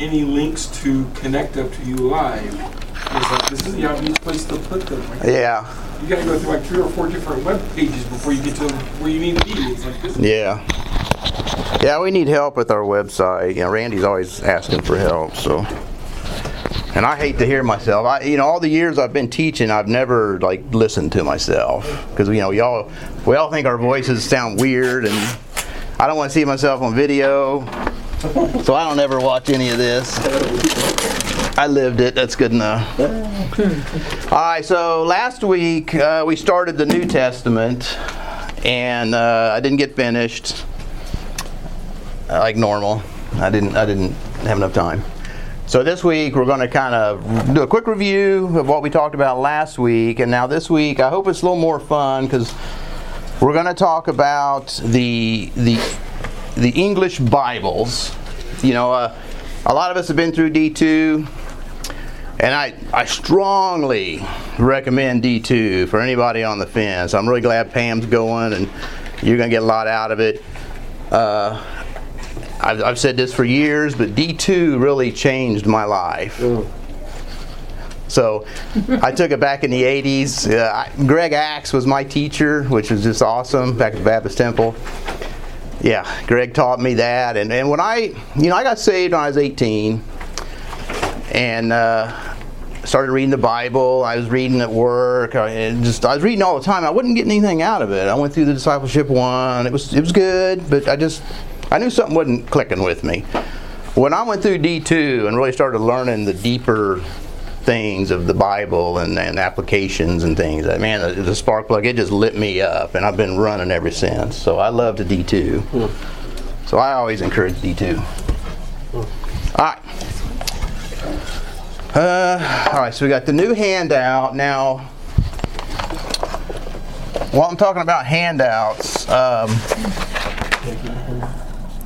any links to connect up to you live. It's like this is the obvious place to put them. Like, Yeah. You got to go through like three or four different web pages before you get to where you need to be. It's like this. Yeah. Yeah, we need help with our website. You know, Randy's always asking for help, so. And I hate to hear myself. I, you know, all the years I've been teaching, I've never like listened to myself because you know, y'all, we all think our voices sound weird, and I don't want to see myself on video, so I don't ever watch any of this. I lived it. That's good enough. All right. So last week uh, we started the New Testament, and uh, I didn't get finished like normal. I didn't. I didn't have enough time. So this week we're going to kind of do a quick review of what we talked about last week, and now this week I hope it's a little more fun because we're going to talk about the the the English Bibles. You know, uh, a lot of us have been through D two. And I, I strongly recommend D2 for anybody on the fence. I'm really glad Pam's going, and you're going to get a lot out of it. Uh, I've, I've said this for years, but D2 really changed my life. So I took it back in the 80s. Uh, I- Greg Axe was my teacher, which was just awesome back at the Baptist Temple. Yeah, Greg taught me that. And, and when I, you know, I got saved when I was 18 and uh, started reading the Bible. I was reading at work. I, and just I was reading all the time. I wouldn't get anything out of it. I went through the discipleship one. It was it was good, but I just I knew something wasn't clicking with me. When I went through D two and really started learning the deeper things of the Bible and, and applications and things, uh, man, the, the spark plug it just lit me up, and I've been running ever since. So I love the D two. So I always encourage D two. All right. Uh, all right, so we got the new handout. Now, while I'm talking about handouts, um,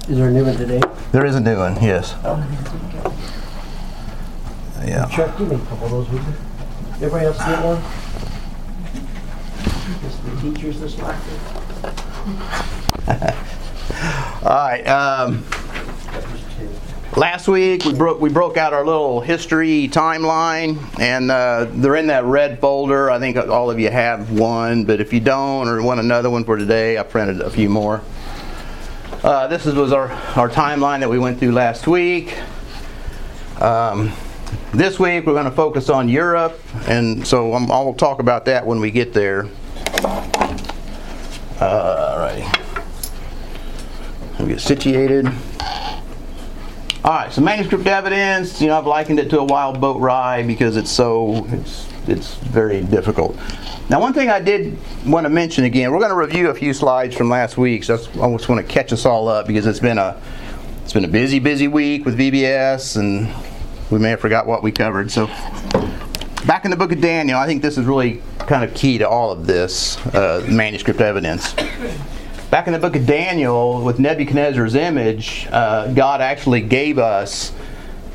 Is there a new one today? there is a new one, yes. Yeah. Chuck, give me a couple of those, would you? Everybody else get one? Just the teachers this last All right. Um, last week we broke we broke out our little history timeline, and uh, they're in that red folder. I think all of you have one, but if you don't or want another one for today, I printed a few more. Uh, this is, was our, our timeline that we went through last week. Um, this week we're going to focus on Europe, and so I'm, I'll talk about that when we get there. Uh, all right. We get situated. All right, so manuscript evidence. You know, I've likened it to a wild boat ride because it's so it's it's very difficult. Now, one thing I did want to mention again, we're going to review a few slides from last week. So I just want to catch us all up because it's been a it's been a busy, busy week with VBS, and we may have forgot what we covered. So, back in the book of Daniel, I think this is really kind of key to all of this uh, manuscript evidence back in the book of Daniel with Nebuchadnezzar's image, uh, God actually gave us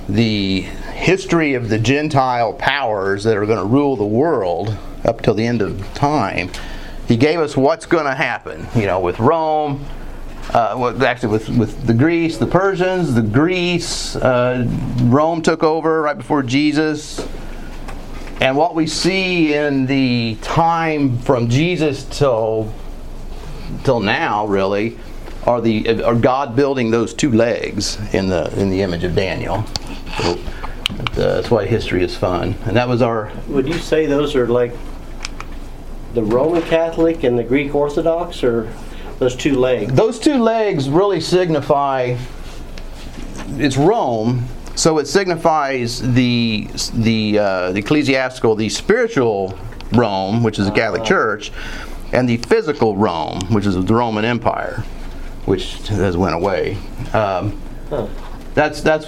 the history of the Gentile powers that are going to rule the world up till the end of time. He gave us what's going to happen, you know, with Rome, uh, well, actually with, with the Greece, the Persians, the Greece, uh, Rome took over right before Jesus. And what we see in the time from Jesus till till now really are the are God building those two legs in the in the image of Daniel. So, that's why history is fun, and that was our Would you say those are like the Roman Catholic and the Greek Orthodox, or those two legs? those two legs really signify it's Rome, so it signifies the the, uh, the ecclesiastical, the spiritual Rome, which is the Catholic Church, and the physical Rome, which is the Roman Empire, which has went away. Um, Huh. that's that's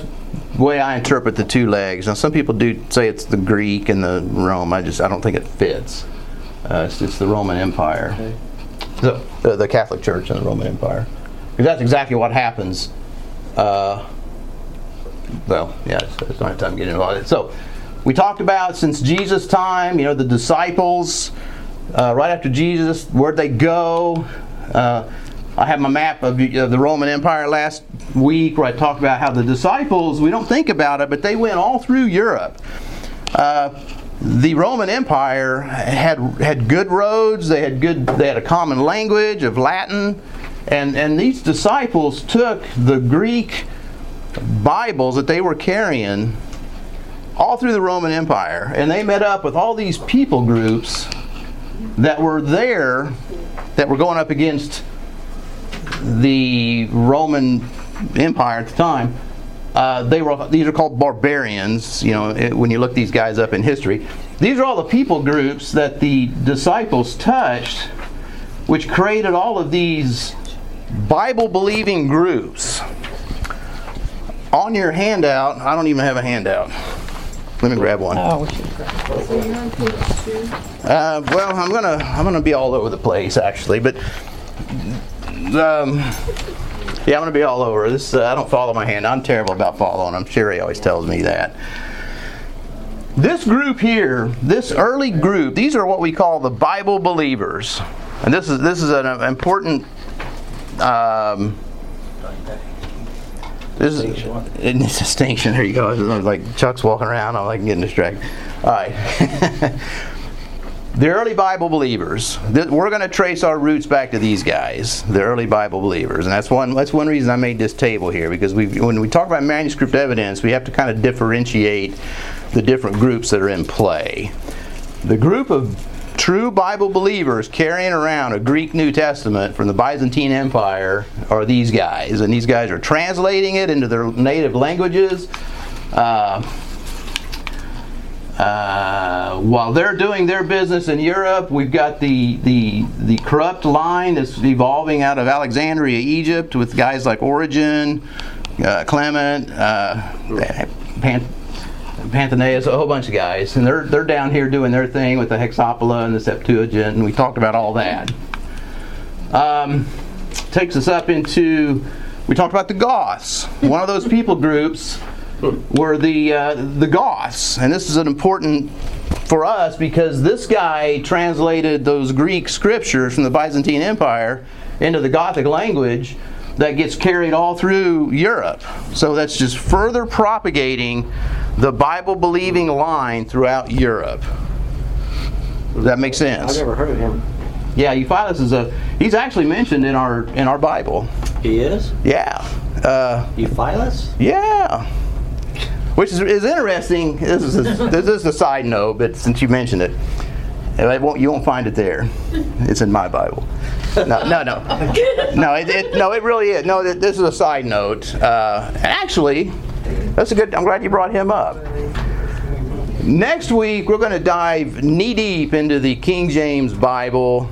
way I interpret the two legs. Now, some people do say it's the Greek and the Rome. I just I don't think it fits. Uh, it's, it's the Roman Empire. Okay. The, the, Catholic Church and the Roman Empire. Because that's exactly what happens. Uh, well, yeah, it's, it's not time to get into all that. So, we talked about since Jesus' time, you know, the disciples, uh, right after Jesus, where'd they go? Uh, I have my map of the of the Roman Empire last week where I talked about how the disciples, we don't think about it, but they went all through Europe. Uh, the Roman Empire had had good roads. They had good. They had a common language of Latin, and and these disciples took the Greek Bibles that they were carrying all through the Roman Empire, and they met up with all these people groups that were there that were going up against the Roman Empire at the time. Uh, they were these are called barbarians. You know, it, when you look these guys up in history, these are all the people groups that the disciples touched, which created all of these Bible believing groups. On your handout, I don't even have a handout. Let me grab one. Oh, we should grab So you're on page two. Uh, well, I'm gonna I'm gonna be all over the place actually, but um, yeah, I'm gonna be all over. This uh, I don't follow my hand. I'm terrible about following. I'm sure he always tells me that. This group here, this early group, these are what we call the Bible believers, and this is this is an important. Um, this is this distinction. There you go. Like Chuck's walking around. I'm like getting distracted. All right. the early Bible believers. th- We're going to trace our roots back to these guys, the early Bible believers, and that's one. That's one reason I made this table here because we, when we talk about manuscript evidence, we have to kind of differentiate the different groups that are in play. The group of true Bible believers carrying around a Greek New Testament from the Byzantine Empire are these guys, and these guys are translating it into their native languages. Uh, uh, while they're doing their business in Europe, we've got the, the, the corrupt line that's evolving out of Alexandria, Egypt, with guys like Origen, uh, Clement, uh, Pan- Panthanaeus, a whole bunch of guys, and they're they're down here doing their thing with the Hexapla and the Septuagint, and we talked about all that. Um, takes us up into we talked about the Goths. One of those people groups were the uh, the Goths, and this is an important for us because this guy translated those Greek scriptures from the Byzantine Empire into the Gothic language that gets carried all through Europe. So that's just further propagating the Bible believing line throughout Europe. Does that make sense? I've never heard of him. Yeah, Euphilus is a he's actually mentioned in our in our Bible. He is? Yeah. Uh, Euphilus? yeah. Which is, is interesting. This is, a, this is a side note, but since you mentioned it, won't, you won't find it there. It's in my Bible. No, no, no. No, it, it, no, it really is. No, this is a side note. Uh, actually, that's a good. I'm glad you brought him up. Next week, we're going to dive knee deep into the King James Bible,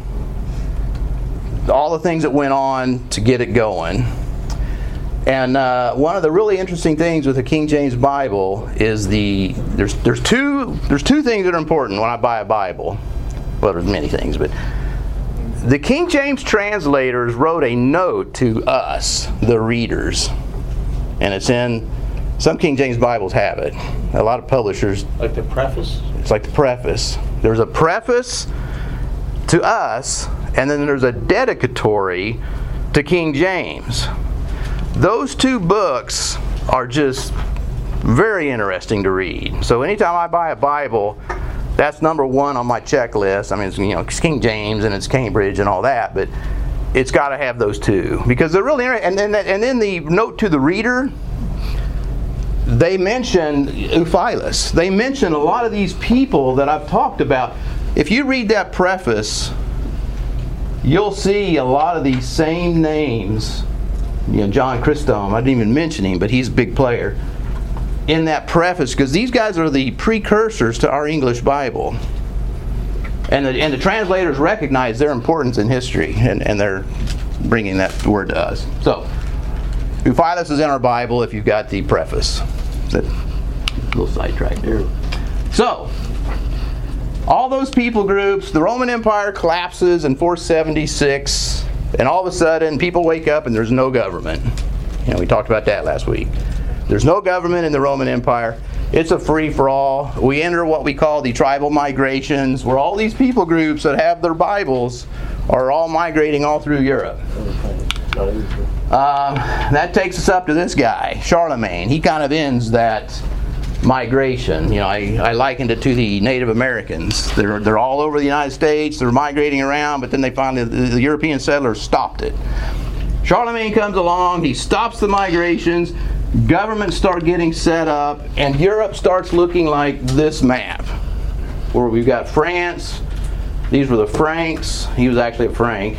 all the things that went on to get it going. And uh, one of the really interesting things with the King James Bible is the there's there's two there's two things that are important when I buy a Bible. Well, there's many things, but the King James translators wrote a note to us, the readers, and it's in some King James Bibles have it. A lot of publishers Like the preface? it's like the preface. There's a preface to us, and then there's a dedicatory to King James. Those two books are just very interesting to read. So anytime I buy a Bible, that's number one on my checklist. I mean, it's, you know, it's King James and it's Cambridge and all that, but it's got to have those two because they're really interesting. And then, and then the note to the reader, they mention Euphilus. They mention a lot of these people that I've talked about. If you read that preface, you'll see a lot of these same names. You know, John Chrysostom, I didn't even mention him, but he's a big player. In that preface, because these guys are the precursors to our English Bible. And the, and the translators recognize their importance in history, and, and they're bringing that word to us. So, Euphilus is in our Bible if you've got the preface. Little sidetrack there. So, all those people groups, the Roman Empire collapses in 476, and all of a sudden people wake up and there's no government. You know, we talked about that last week. There's no government in the Roman Empire. It's a free for all. We enter what we call the tribal migrations, where all these people groups that have their Bibles are all migrating all through Europe. Um, that takes us up to this guy, Charlemagne. He kind of ends that migration. You know, I, I likened it to the Native Americans. They're, they're all over the United States, they're migrating around, but then they finally, the, the European settlers stopped it. Charlemagne comes along, he stops the migrations, governments start getting set up, and Europe starts looking like this map, where we've got France, these were the Franks, he was actually a Frank,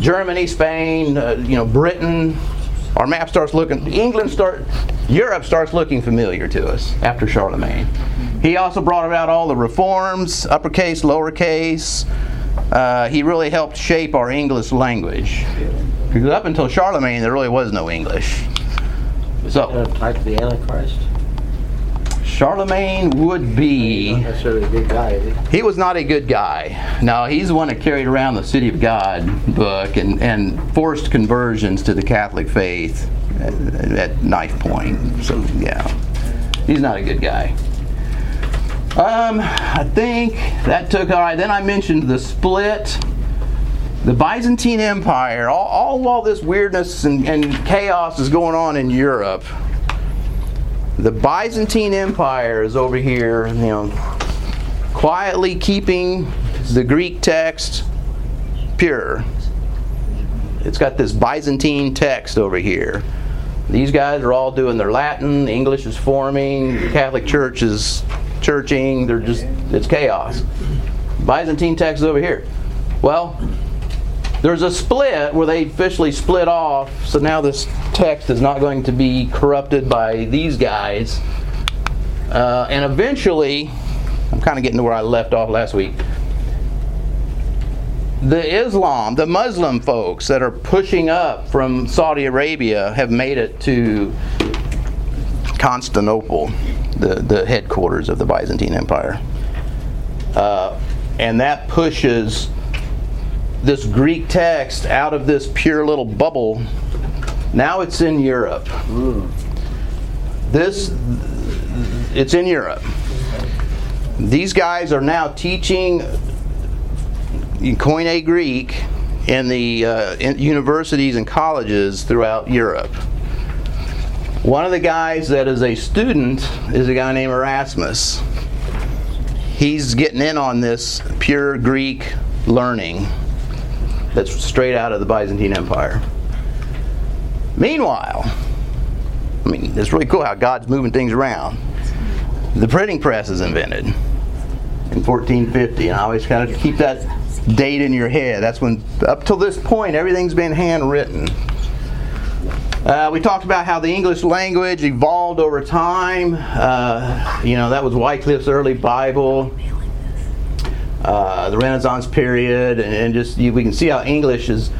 Germany, Spain, uh, you know, Britain. Our map starts looking. England start. Europe starts looking familiar to us after Charlemagne. He also brought about all the reforms, uppercase, lowercase. Uh, he really helped shape our English language. Because up until Charlemagne, there really was no English. So type of the Antichrist. Charlemagne would be. Not necessarily a good guy, is he? Was not a good guy. No, he's the one that carried around the City of God book and, and forced conversions to the Catholic faith at, at knife point. So, yeah, he's not a good guy. Um, I think that took, all right, then I mentioned the split. The Byzantine Empire, all, all while this weirdness and, and chaos is going on in Europe, the Byzantine Empire is over here, you know, quietly keeping the Greek text pure. It's got this Byzantine text over here. These guys are all doing their Latin, English is forming, the Catholic Church is churching, they're just, it's chaos. Byzantine text is over here. Well, there's a split where they officially split off, so now this text is not going to be corrupted by these guys. Uh, and eventually, I'm kind of getting to where I left off last week. The Islam, the Muslim folks that are pushing up from Saudi Arabia have made it to Constantinople, the, the headquarters of the Byzantine Empire. Uh, and that pushes this Greek text out of this pure little bubble. Now it's in Europe. This, it's in Europe. These guys are now teaching Koine Greek in the uh, in universities and colleges throughout Europe. One of the guys that is a student is a guy named Erasmus. He's getting in on this pure Greek learning that's straight out of the Byzantine Empire. Meanwhile, I mean, it's really cool how God's moving things around. The printing press is invented in 1450, and I always kind of keep that date in your head. That's when, up till this point, everything's been handwritten. Uh, we talked about how the English language evolved over time. Uh, you know, that was Wycliffe's early Bible uh, the Renaissance period, and, and just you, we can see how English is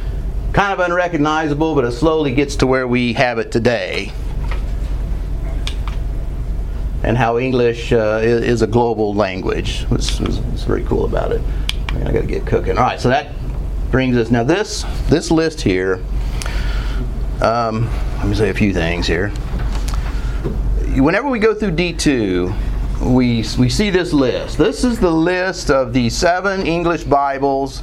kind of unrecognizable, but it slowly gets to where we have it today. And how English uh, is, is, a global language. What's very cool about it. Man, I got to get cooking. All right, so that brings us now. This this list here. Um, let me say a few things here. Whenever we go through D two, we, we see this list. This is the list of the seven English Bibles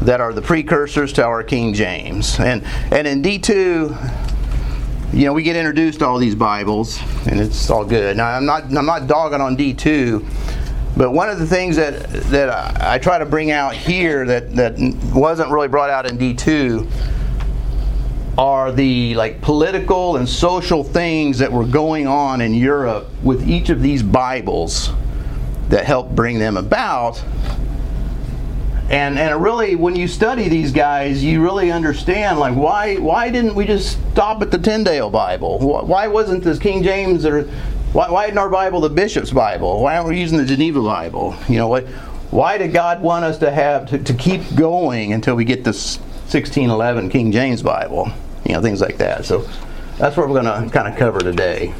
that are the precursors to our King James. And, and in D2, you know, we get introduced to all these Bibles, and it's all good. Now, I'm not, I'm not dogging on D2, but one of the things that, that I, I try to bring out here that, that wasn't really brought out in D2 are the like political and social things that were going on in Europe with each of these Bibles that helped bring them about. And and really when you study these guys, you really understand like why why didn't we just stop at the Tyndale Bible? Why wasn't this King James or why, why isn't our Bible the Bishop's Bible? Why aren't we using the Geneva Bible? You know what? Why did God want us to have to, to keep going until we get this 1611 King James Bible? You know, things like that. So that's what we're going to kind of cover today.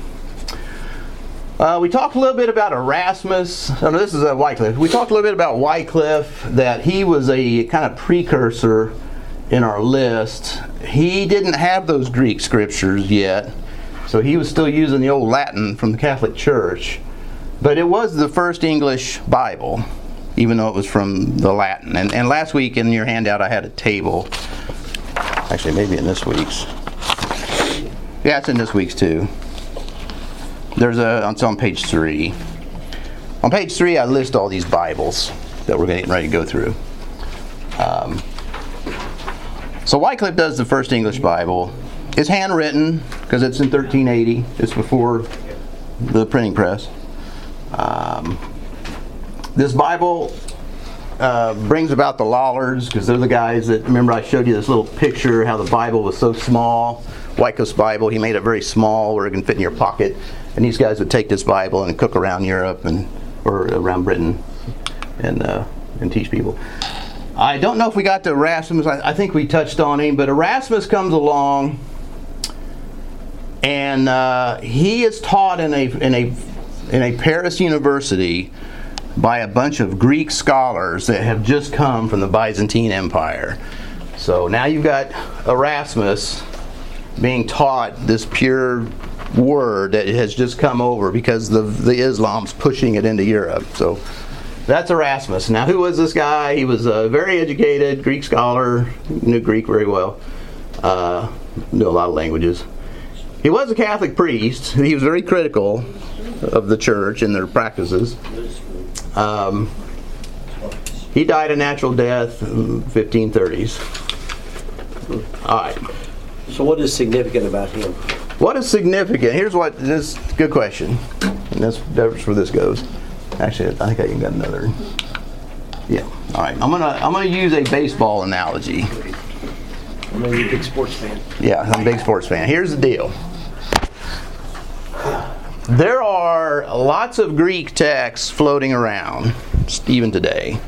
Uh, we talked a little bit about Erasmus. Oh, no, this is a Wycliffe. We talked a little bit about Wycliffe, that he was a kind of precursor in our list. He didn't have those Greek scriptures yet, so he was still using the old Latin from the Catholic Church. But it was the first English Bible, even though it was from the Latin. And, and last week in your handout, I had a table Actually, maybe in this week's. Yeah, it's in this week's too. There's a, it's on page three. On page three, I list all these Bibles that we're getting ready to go through. Um, so Wycliffe does the first English Bible. It's handwritten because it's in 1380. It's before the printing press. Um, this Bible uh, brings about the Lollards because they're the guys that remember I showed you this little picture how the Bible was so small. Wycliffe's Bible, he made it very small where it can fit in your pocket. And these guys would take this Bible and cook around Europe and or around Britain and uh, and teach people. I don't know if we got to Erasmus. I, I think we touched on him, but Erasmus comes along and uh, he is taught in a in a in a Paris university by a bunch of Greek scholars that have just come from the Byzantine Empire. So now you've got Erasmus being taught this pure word that has just come over because the the Islam's pushing it into Europe. So that's Erasmus. Now, who was this guy? He was a very educated Greek scholar, knew Greek very well, uh, knew a lot of languages. He was a Catholic priest. He was very critical of the church and their practices. Um, he died a natural death in 1530s. All right. So what is significant about him? What is significant? Here's what this good question. And that's that's where this goes. Actually, I think I even got another. Yeah. All right. I'm gonna I'm gonna use a baseball analogy. I'm a big sports fan. Yeah, I'm a big sports fan. Here's the deal. There are lots of Greek texts floating around, even today.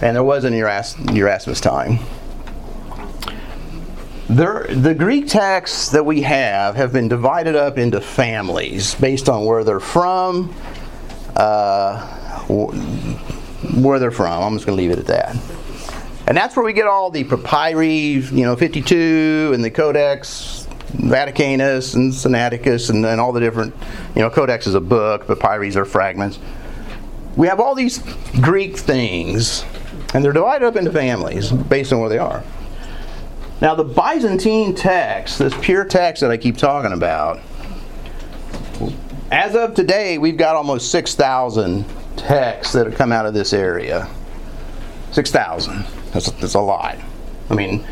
And there was in Erasmus' time. There, the Greek texts that we have have been divided up into families based on where they're from, uh, where they're from. I'm just going to leave it at that. And that's where we get all the papyri, you know, 52 and the Codex Vaticanus and Sinaiticus and then all the different, you know, Codex is a book, papyri are fragments. We have all these Greek things, and they're divided up into families based on where they are. Now, the Byzantine text, this pure text that I keep talking about, as of today, we've got almost 6,000 texts that have come out of this area. 6,000. That's, that's a lot. I mean,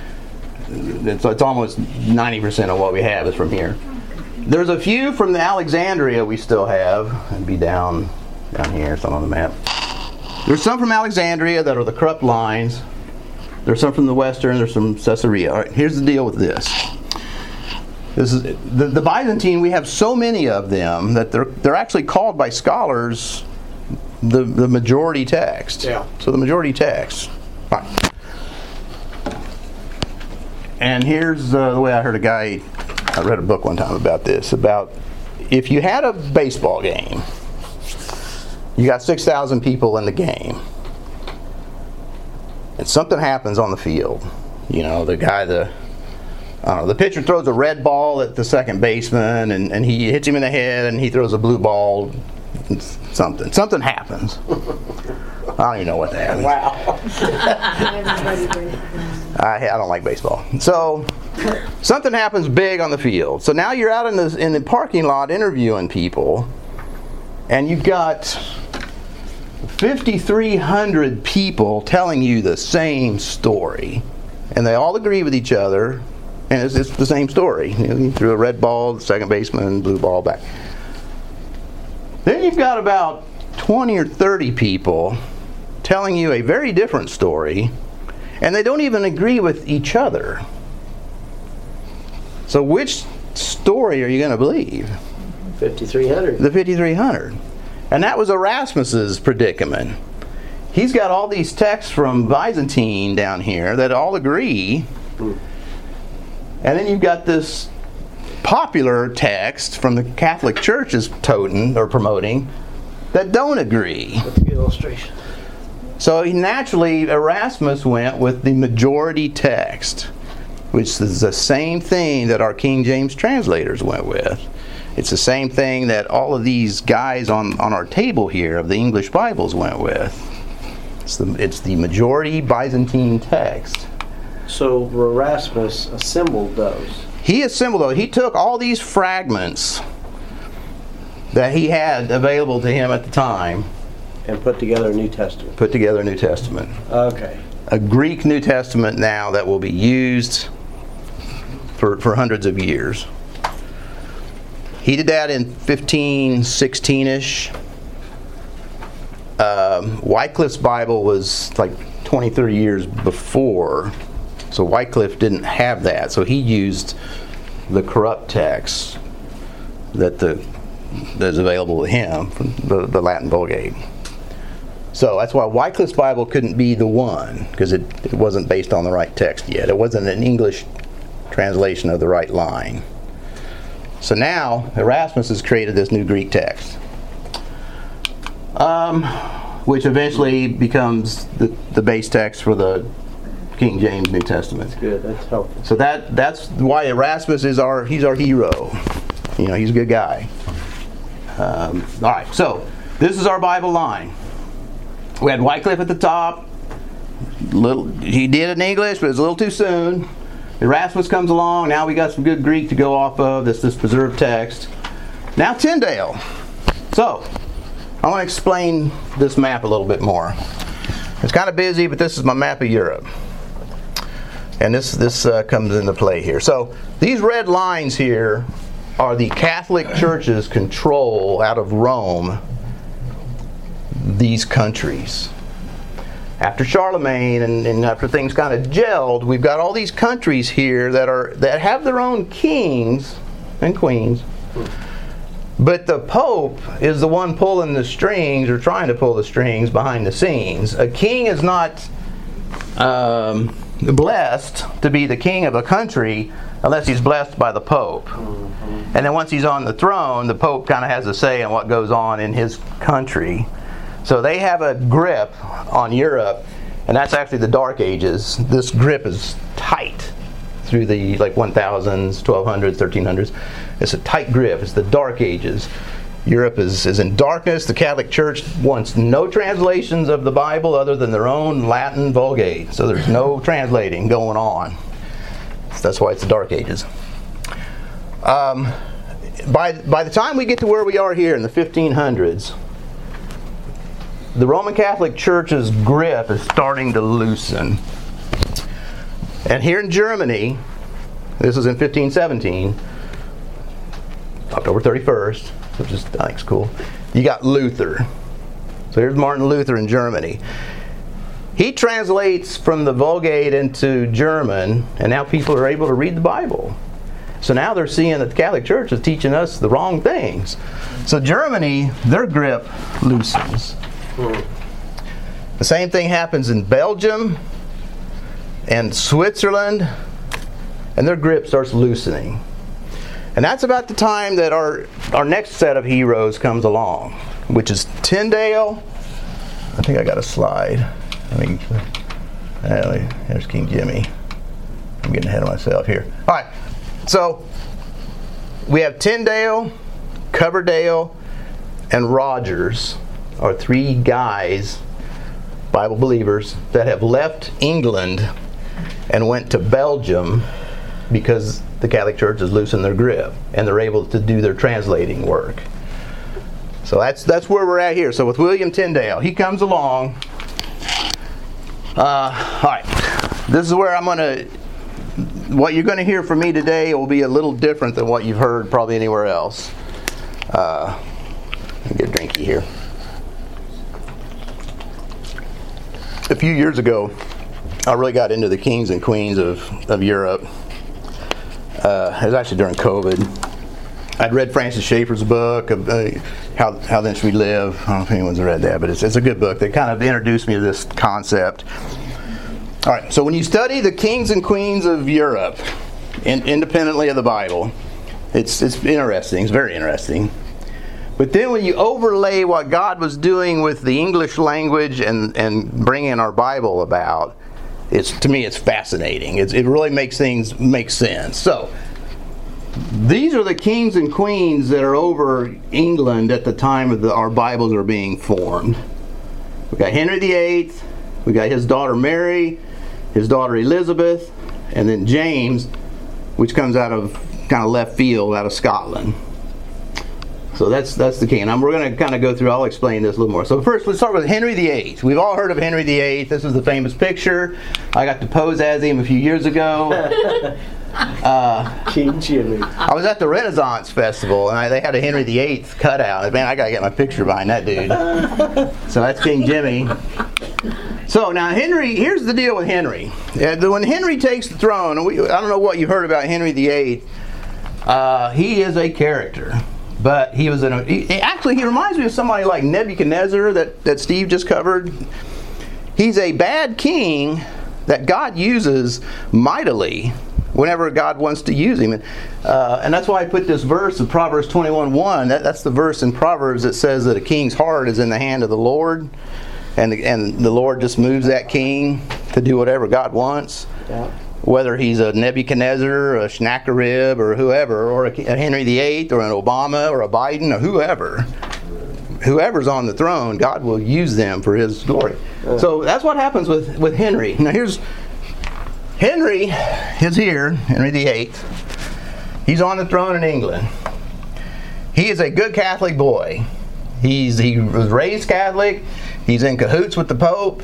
it's, it's almost 90% of what we have is from here. There's a few from the Alexandria we still have. It'd be down down here, it's not on the map. There's some from Alexandria that are the corrupt lines. There's some from the western. There's some Caesarea. All right, here's the deal with this. This is the, the Byzantine. We have so many of them that they're they're actually called by scholars the the majority text. Yeah. So the majority text. Fine. And here's uh, the way I heard a guy. I read a book one time about this. About if you had a baseball game, you got six thousand people in the game, and something happens on the field. You know, the guy the uh, the pitcher throws a red ball at the second baseman, and, and he hits him in the head, and he throws a blue ball. Something. Something happens. I don't even know what that. Wow. I, I don't like baseball. So something happens big on the field. So now you're out in the in the parking lot interviewing people, and you've got 5,300 people telling you the same story, and they all agree with each other, and it's, it's the same story. You, know, you threw a red ball, the second baseman, blue ball back. Then you've got about 20 or 30 people telling you a very different story, and they don't even agree with each other. So, which story are you going to believe? 5,300. The 5300. And that was Erasmus's predicament. He's got all these texts from Byzantine down here that all agree. And then you've got this popular text from the Catholic Church is toting or promoting that don't agree. That's a good illustration. So he naturally, Erasmus went with the majority text, which is the same thing that our King James translators went with. It's the same thing that all of these guys on, on our table here of the English Bibles went with. It's the, it's the majority Byzantine text. So Erasmus assembled those. He assembled those. He took all these fragments that he had available to him at the time, and put together a New Testament. put together a New Testament. Okay. A Greek New Testament now that will be used for, for hundreds of years. He did that in 1516 ish. Um, Wycliffe's Bible was like 20, 30 years before, so Wycliffe didn't have that. So he used the corrupt text that the that's available to him from the, the Latin Vulgate. So that's why Wycliffe's Bible couldn't be the one because it, it wasn't based on the right text yet. It wasn't an English translation of the right line. So now Erasmus has created this new Greek text, um, which eventually becomes the, the base text for the King James New Testament. That's good. That's helpful. So that that's why Erasmus is our he's our hero. You know, he's a good guy. Um, all right, so this is our Bible line. We had Wycliffe at the top. Little he did in English, but it was a little too soon. Erasmus comes along. Now we got some good Greek to go off of. This this preserved text. Now Tyndale. So I want to explain this map a little bit more. It's kind of busy, but this is my map of Europe and this this uh, comes into play here. So these red lines here are the Catholic Church's control out of Rome these countries. After Charlemagne and, and after things kind of gelled, we've got all these countries here that are that have their own kings and queens. But the Pope is the one pulling the strings or trying to pull the strings behind the scenes. A king is not um, blessed to be the king of a country unless he's blessed by the Pope. And then once he's on the throne, the Pope kind of has a say in what goes on in his country. So they have a grip on Europe, and that's actually the Dark Ages. This grip is tight through the like 1000s, 1200s, 1300s. It's a tight grip. It's the Dark Ages. Europe is, is in darkness. The Catholic Church wants no translations of the Bible other than their own Latin Vulgate. So there's no translating going on. So that's why it's the Dark Ages. Um, by, by the time we get to where we are here in the 1500s, the Roman Catholic Church's grip is starting to loosen. And here in Germany, this is in 1517, October 31st, which is I think is cool. You got Luther. So here's Martin Luther in Germany. He translates from the Vulgate into German, and now people are able to read the Bible. So now they're seeing that the Catholic Church is teaching us the wrong things. So Germany, their grip loosens. The same thing happens in Belgium and Switzerland, and their grip starts loosening. And that's about the time that our, our next set of heroes comes along, which is Tyndale. I think I got a slide. I mean, uh, there's King Jimmy. I'm getting ahead of myself here. All right, so we have Tyndale, Coverdale, and Rogers are three guys, Bible believers, that have left England and went to Belgium because the Catholic Church has loosened their grip and they're able to do their translating work. So that's that's where we're at here. So with William Tyndale, he comes along. Uh, all right, this is where I'm going to. What you're going to hear from me today will be a little different than what you've heard probably anywhere else. Uh, let me get drinky here. A few years ago, I really got into the kings and queens of, of Europe. Uh, it was actually during COVID. I'd read Francis Schaeffer's book, of, uh, How, How Then Should We Live. I don't know if anyone's read that, but it's, it's a good book. That kind of introduced me to this concept. All right, so when you study the kings and queens of Europe, in, independently of the Bible, it's, it's interesting. It's very interesting. But then when you overlay what God was doing with the English language and, and bringing our Bible about, it's to me it's fascinating. It's, it really makes things make sense. So these are the kings and queens that are over England at the time of the, our Bibles are being formed. We got Henry VIII, we got his daughter Mary, his daughter Elizabeth, and then James, which comes out of kind of left field out of Scotland. So that's that's the king. And we're going to kind of go through. I'll explain this a little more. So first, let's start with Henry VIII. We've all heard of Henry VIII. This is the famous picture. I got to pose as him a few years ago. King Jimmy. I was at the Renaissance Festival, and I, they had a Henry VIII cutout. Man, I gotta get my picture behind that dude. so that's King Jimmy. So now Henry, here's the deal with Henry. Uh, the- when Henry takes the throne, we, I don't know what you heard about Henry VIII. Uh, he is a character, but he was an. He, actually, he reminds me of somebody like Nebuchadnezzar that that Steve just covered. He's a bad king that God uses mightily whenever God wants to use him. And, uh, and that's why I put this verse in Proverbs 21 1. That, that's the verse in Proverbs that says that a king's heart is in the hand of the Lord. And the, and the Lord just moves that king to do whatever God wants. Yeah. Whether he's a Nebuchadnezzar, a Sennacherib, or whoever, or a, a Henry VIII, or an Obama, or a Biden, or whoever whoever's on the throne, God will use them for His glory. So that's what happens with, with Henry. Now here's Henry is here, Henry VIII. He's on the throne in England. He is a good Catholic boy. He's he was raised Catholic. He's in cahoots with the Pope.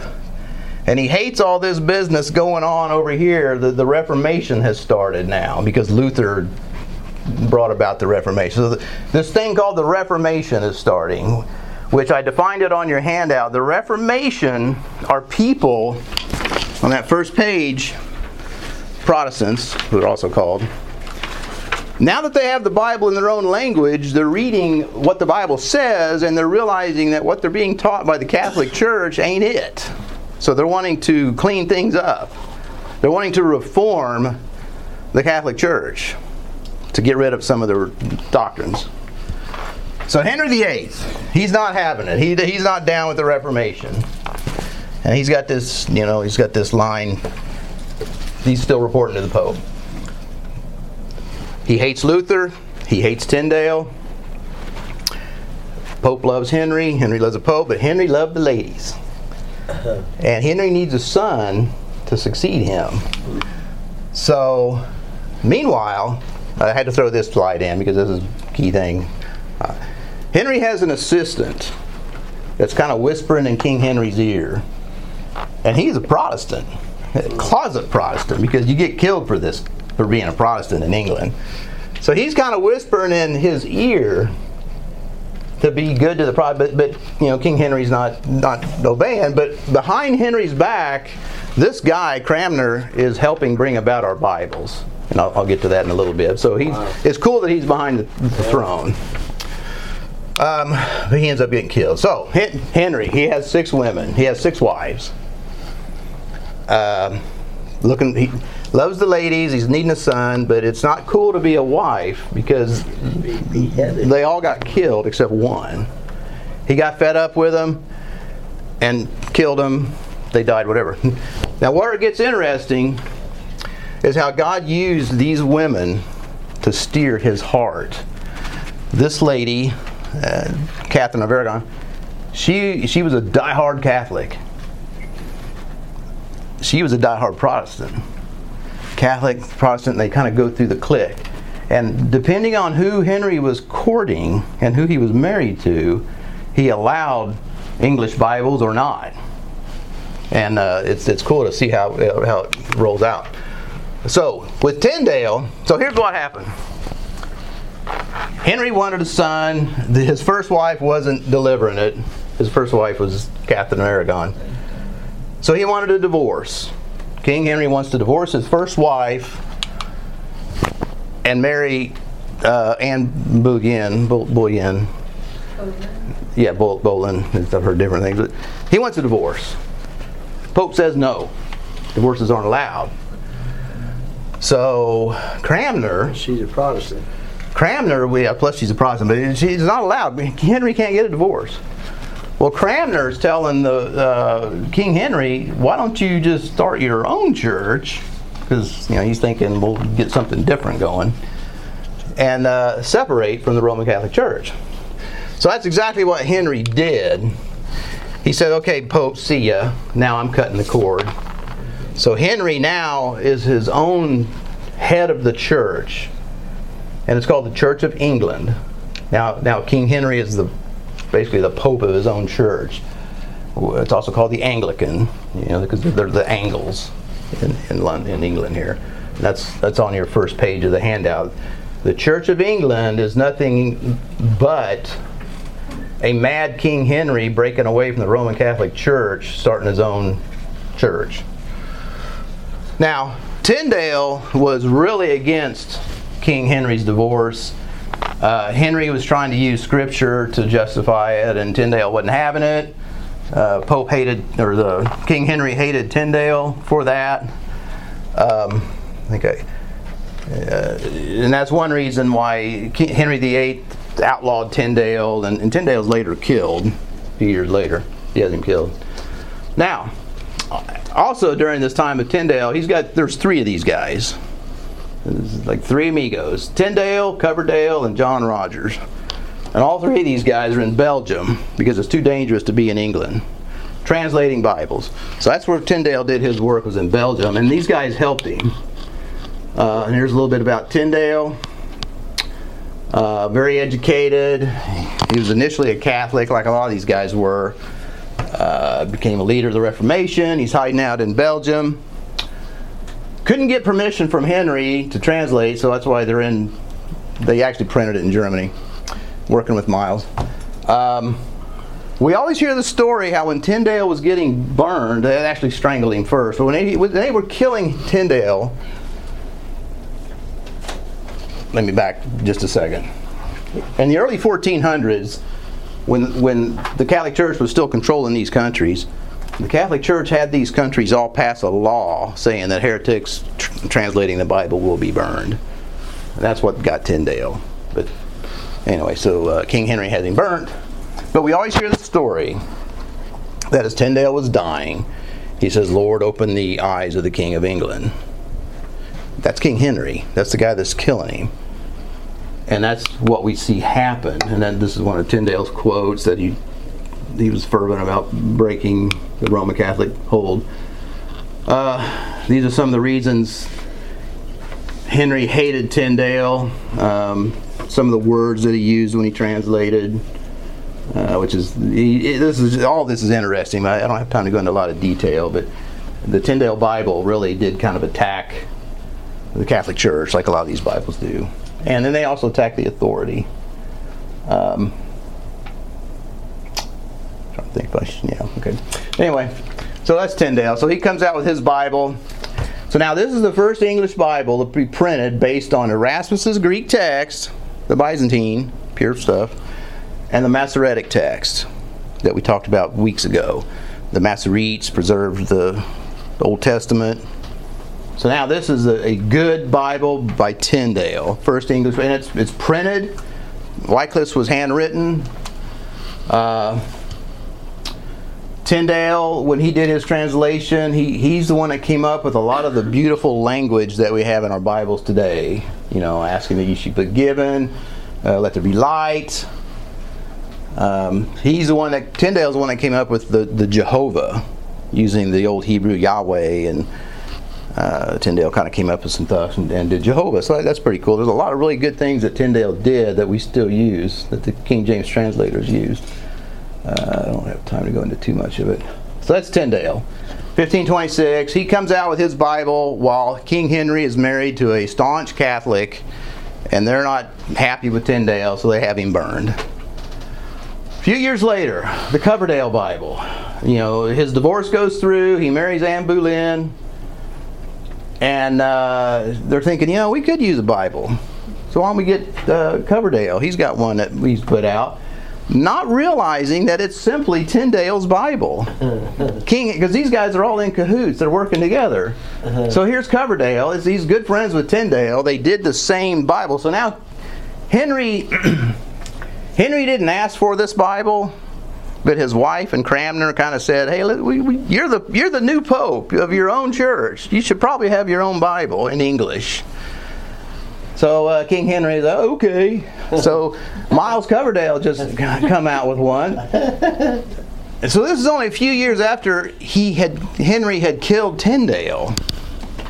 And he hates all this business going on over here. The, the Reformation has started now because Luther brought about the Reformation. So th- this thing called the Reformation is starting, which I defined it on your handout. The Reformation are people on that first page, Protestants, who are also called. Now that they have the Bible in their own language, they're reading what the Bible says and they're realizing that what they're being taught by the Catholic Church ain't it. So they're wanting to clean things up. They're wanting to reform the Catholic Church to get rid of some of their doctrines. So Henry VIII, he's not having it. He, he's not down with the Reformation, and he's got this, you know, he's got this line. He's still reporting to the Pope. He hates Luther. He hates Tyndale. Pope loves Henry. Henry loves the Pope, but Henry loved the ladies. And Henry needs a son to succeed him. So, meanwhile, I had to throw this slide in because this is a key thing. Uh, Henry has an assistant that's kind of whispering in King Henry's ear. And he's a Protestant, a closet Protestant, because you get killed for this, for being a Protestant in England. So he's kind of whispering in his ear to be good to the Protestant, but, but you know King Henry's not not obeying. But behind Henry's back, this guy Cranmer is helping bring about our Bibles, and I'll, I'll get to that in a little bit. So he's it's cool that he's behind the, the throne. Um, but he ends up getting killed. So Henry, he has six women. He has six wives. Um, looking, he loves the ladies. He's needing a son, but it's not cool to be a wife because they all got killed except one. He got fed up with them and killed them. They died, whatever. Now, where it gets interesting is how God used these women to steer his heart. This lady, uh, Catherine of Aragon, she she was a diehard Catholic. She was a diehard Protestant. Catholic, Protestant, they kind of go through the clique. And depending on who Henry was courting and who he was married to, he allowed English Bibles or not. And uh, it's, it's cool to see how, how it rolls out. So, with Tyndale, so here's what happened. Henry wanted a son. His first wife wasn't delivering it. His first wife was Catherine of Aragon. So he wanted a divorce. King Henry wants to divorce his first wife and marry uh, Anne Boleyn. Bo- Boleyn. Yeah, Bol- Boleyn. I've heard different things. But he wants a divorce. Pope says no. Divorces aren't allowed. So Cranmer, She's a Protestant. Cranmer, we, uh, plus she's a Protestant, but she's not allowed. Henry can't get a divorce. Well, Cranmer's telling the uh, King Henry, why don't you just start your own church? Because you know he's thinking we'll get something different going, and uh, separate from the Roman Catholic Church. So that's exactly what Henry did. He said, "Okay, Pope, see ya. Now I'm cutting the cord." So Henry now is his own head of the church, and it's called the Church of England. Now, now King Henry is the basically the pope of his own church. It's also called the Anglican, you know, because they're the Angles in, in London, in England here. That's that's on your first page of the handout. The Church of England is nothing but a mad King Henry breaking away from the Roman Catholic Church, starting his own church. Now, Tyndale was really against King Henry's divorce. Uh, Henry was trying to use scripture to justify it, and Tyndale wasn't having it. Uh, Pope hated, or the King Henry hated Tyndale for that. Um, I, uh, and that's one reason why King Henry VIII outlawed Tyndale, and, and Tyndale's later killed. A few years later, he has him killed. Now, also during this time of Tyndale, he's got there's three of these guys. Like three amigos: Tyndale, Coverdale, and John Rogers. And all three of these guys are in Belgium because it's too dangerous to be in England, translating Bibles. So that's where Tyndale did his work was in Belgium, and these guys helped him. Uh, and here's a little bit about Tyndale. Uh, very educated. He was initially a Catholic, like a lot of these guys were. Uh, became a leader of the Reformation. He's hiding out in Belgium. Couldn't get permission from Henry to translate, so that's why they're in. They actually printed it in Germany, working with Miles. Um, we always hear the story how when Tyndale was getting burned, they actually strangled him first. But when they, when they were killing Tyndale, let me back just a second. In the early 1400s, when when the Catholic Church was still controlling these countries, the Catholic Church had these countries all pass a law saying that heretics tr- translating the Bible will be burned. That's what got Tyndale. But anyway, so uh, King Henry had him burnt. But we always hear the story that as Tyndale was dying, he says, "Lord, open the eyes of the King of England." That's King Henry. That's the guy that's killing him and that's what we see happen. And then this is one of Tyndale's quotes that he he was fervent about breaking the Roman Catholic hold. Uh, these are some of the reasons Henry hated Tyndale. Um, some of the words that he used when he translated, uh, which is he, this is all this is interesting. I, I don't have time to go into a lot of detail, but the Tyndale Bible really did kind of attack the Catholic Church, like a lot of these Bibles do. And then they also attack the authority. Um, think should, yeah, okay. Anyway, so that's Tyndale. So he comes out with his Bible. So now this is the first English Bible to be printed based on Erasmus's Greek text, the Byzantine, pure stuff, and the Masoretic text that we talked about weeks ago. The Masoretes preserved the Old Testament, so now this is a, a, good Bible by Tyndale, first English, and it's, it's printed. Wycliffe's was handwritten. Uh, Tyndale, when he did his translation, he, he's the one that came up with a lot of the beautiful language that we have in our Bibles today. You know, asking that you should be given, uh, let there be light. Um, he's the one that Tyndale's the one that came up with the, the Jehovah, using the old Hebrew Yahweh and uh, Tyndale kind of came up with some stuff and, and, did Jehovah. So that's pretty cool. There's a lot of really good things that Tyndale did that we still use, that the King James translators used. Uh, I don't have time to go into too much of it. So that's Tyndale. 1526, he comes out with his Bible while King Henry is married to a staunch Catholic, and they're not happy with Tyndale, so they have him burned. A few years later, the Coverdale Bible. You know, his divorce goes through, he marries Anne Boleyn, and uh, they're thinking, you know, we could use a Bible. So why don't we get uh, Coverdale? He's got one that he's put out. Not realizing that it's simply Tyndale's Bible. King, because these guys are all in cahoots. They're working together. Uh-huh. So here's Coverdale. Is he's good friends with Tyndale. They did the same Bible. So now Henry Henry didn't ask for this Bible. But his wife and Cranmer kind of said, "Hey, we, we, you're the you're the new pope of your own church. You should probably have your own Bible in English." So uh, King Henry said, "Okay." So Miles Coverdale just come out with one, and so this is only a few years after he had Henry had killed Tyndale.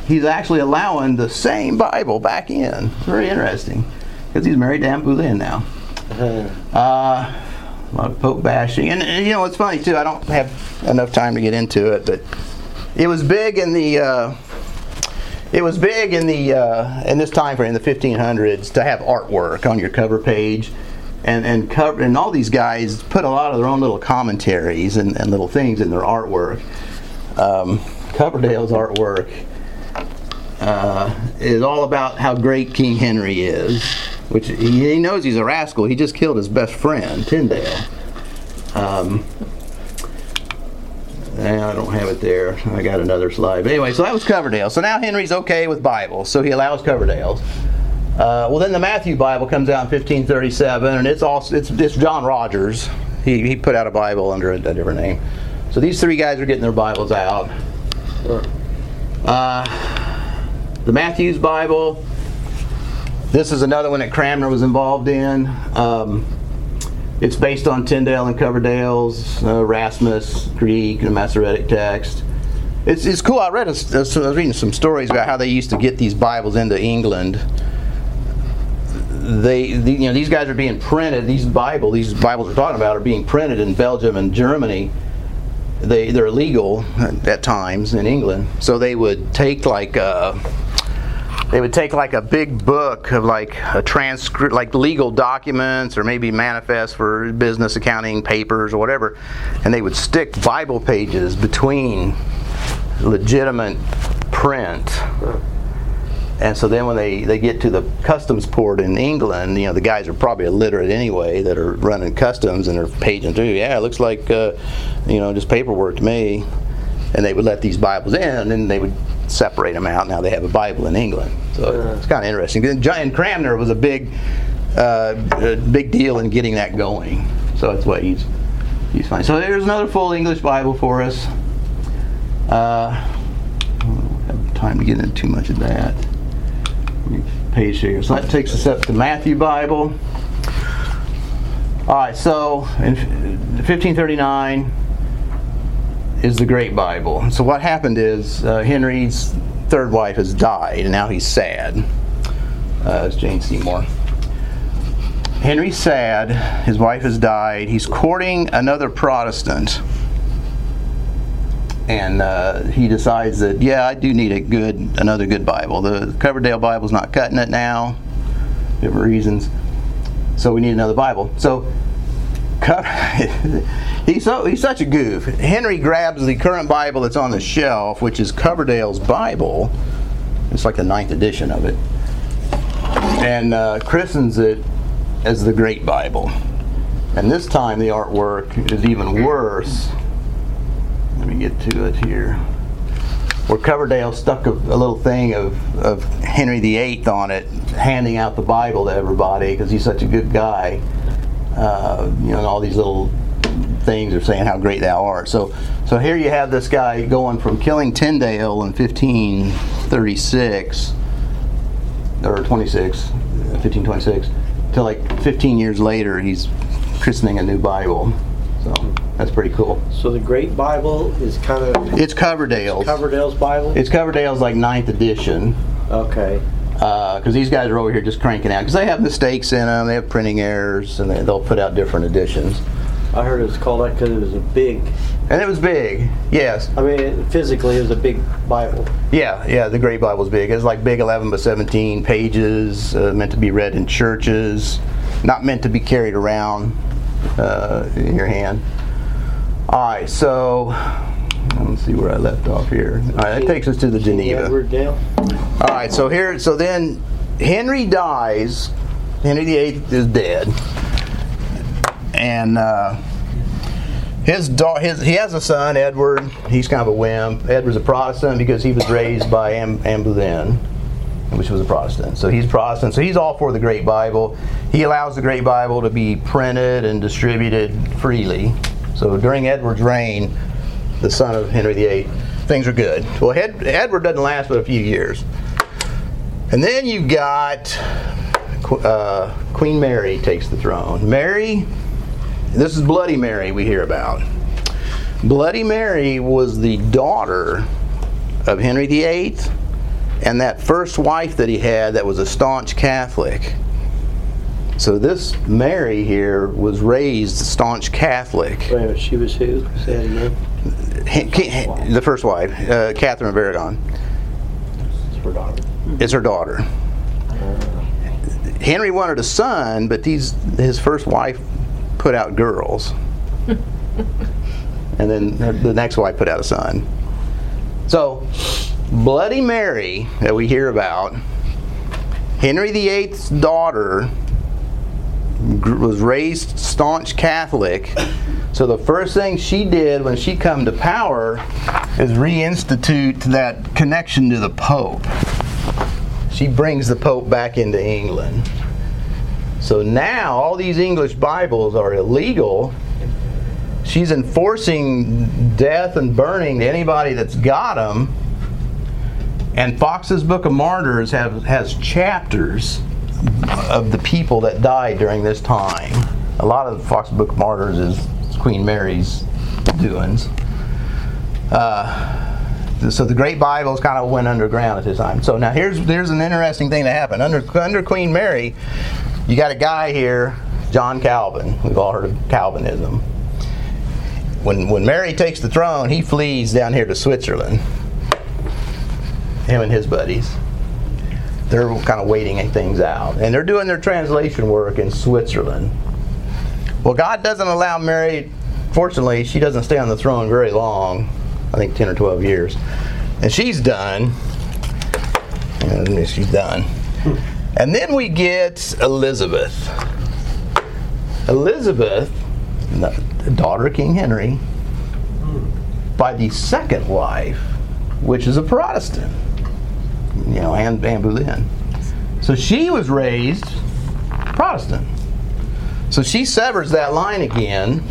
He's actually allowing the same Bible back in. Very interesting, because he's married to Anne Boleyn now. Uh, Uh, a lot of Pope bashing, and, and, you know it's funny too. I don't have enough time to get into it, but it was big in the. Uh, it was big in the uh, in this time frame, in the 1500s, to have artwork on your cover page, and and cover and all these guys put a lot of their own little commentaries and, and little things in their artwork. Um, Coverdale's artwork uh, is all about how great King Henry is, which he, he knows he's a rascal. He just killed his best friend, Tyndale. Um, I don't have it there. I got another slide. But anyway, so that was Coverdale. So now Henry's okay with Bibles, so he allows Coverdale's. Uh, well, then the Matthew Bible comes out in 1537, and it's also it's, it's John Rogers. He, he put out a Bible under a, a different name. So these three guys are getting their Bibles out. Uh, the Matthew's Bible. This is another one that Cranmer was involved in. Um, it's based on Tyndale and Coverdale's uh, Erasmus Greek and Masoretic text. It's, it's cool. I read a, I was reading some stories about how they used to get these Bibles into England. They, the, you know, these guys are being printed. These Bible, these Bibles we're talking about, are being printed in Belgium and Germany. They they're illegal at, times in England. So they would take like. Uh, they would take like a big book of like a transcript, like legal documents or maybe manifests for business accounting papers or whatever, and they would stick Bible pages between legitimate print. And so then when they, they get to the customs port in England, you know, the guys are probably illiterate anyway that are running customs and they're paging through. Yeah, it looks like, uh, you know, just paperwork to me. And they would let these Bibles in and then they would separate them out. Now they have a Bible in England. So it's kind of interesting. And John Cranmer was a big, uh, a big deal in getting that going. So that's why he's, he's fine. So there's another full English Bible for us. Uh, I don't have time to get into too much of that page here. So that takes us up to Matthew Bible. All right, so in 1539 is the Great Bible. So what happened is uh, Henry's third wife has died, and now he's sad. Uh, it's Jane Seymour. Henry's sad. His wife has died. He's courting another Protestant and uh, he decides that yeah, I do need a good another good Bible. The Coverdale Bible's not cutting it now, different reasons. So we need another Bible. So he's so he's such a goof. Henry grabs the current Bible that's on the shelf, which is Coverdale's Bible. It's like the ninth edition of it, and uh, christens it as the Great Bible. And this time the artwork is even worse let me get to it here. Where Coverdale stuck a, a little thing of, of Henry VIII on it, handing out the Bible to everybody because he's such a good guy. Uh, you know, and all these little things are saying how great thou art. So, so here you have this guy going from killing Tyndale in 1536 or 26, 1526, to like 15 years later, he's christening a new Bible. So that's pretty cool. so the Great Bible is kind of It's Coverdale's. Coverdale's Bible? It's Coverdale's like ninth edition. Okay. Because these guys are over here just cranking out. Because they have mistakes in them, they have printing errors, and they, they'll put out different editions. I heard it was called that because it was a big, And it was big. Yes. I mean, physically it was a big Bible. Yeah, yeah, the Great Bible's big. It's like big 11 by 17 pages, uh, meant to be read in churches, not meant to be carried around uh, in your hand. All right, so let's see where I left off here. All right, that takes us to the Geneva. Edward Dale? All right, so here, so then Henry dies. Henry VIII is dead, and uh, his daughter, his he has a son, Edward. He's kind of a wimp. Edward's a Protestant because he was raised by Anne, Anne Boleyn, which was a Protestant. So he's Protestant. So he's all for the Great Bible. He allows the Great Bible to be printed and distributed freely. So during Edward's reign, the son of Henry VIII, things are good. Well, Ed, Edward doesn't last but a few years. And then you've got uh, Queen Mary takes the throne. Mary, this is Bloody Mary we hear about. Bloody Mary was the daughter of Henry VIII and that first wife that he had that was a staunch Catholic. So this Mary here was raised staunch Catholic. Wait a minute, she was who? That The first wife, uh, Catherine of Aragon, It's her daughter. is her daughter. Henry wanted a son, but these his first wife put out girls, and then the next wife put out a son. So, Bloody Mary that we hear about, Henry VIII's daughter was raised staunch Catholic. So the first thing she did when she come to power is reinstitute that connection to the Pope. She brings the Pope back into England. So now all these English Bibles are illegal. She's enforcing death and burning to anybody that's got them. And Foxe's Book of Martyrs have, has chapters of the people that died during this time. A lot of the Fox Book of Martyrs is Queen Mary's doings. Uh, so the Great Bibles kind of went underground at this time. So now here's here's an interesting thing that happened under under Queen Mary. You got a guy here, John Calvin. We've all heard of Calvinism. When when Mary takes the throne, he flees down here to Switzerland. Him and his buddies they're kind of waiting things out. And they're doing their translation work in Switzerland. Well, God doesn't allow Mary, fortunately, she doesn't stay on the throne very long. I think 10 or 12 years. And she's done. And she's done. And then we get Elizabeth. Elizabeth, the daughter of King Henry, by the second wife, which is a Protestant you know, Anne, Anne Boleyn. So she was raised Protestant. So she severs that line again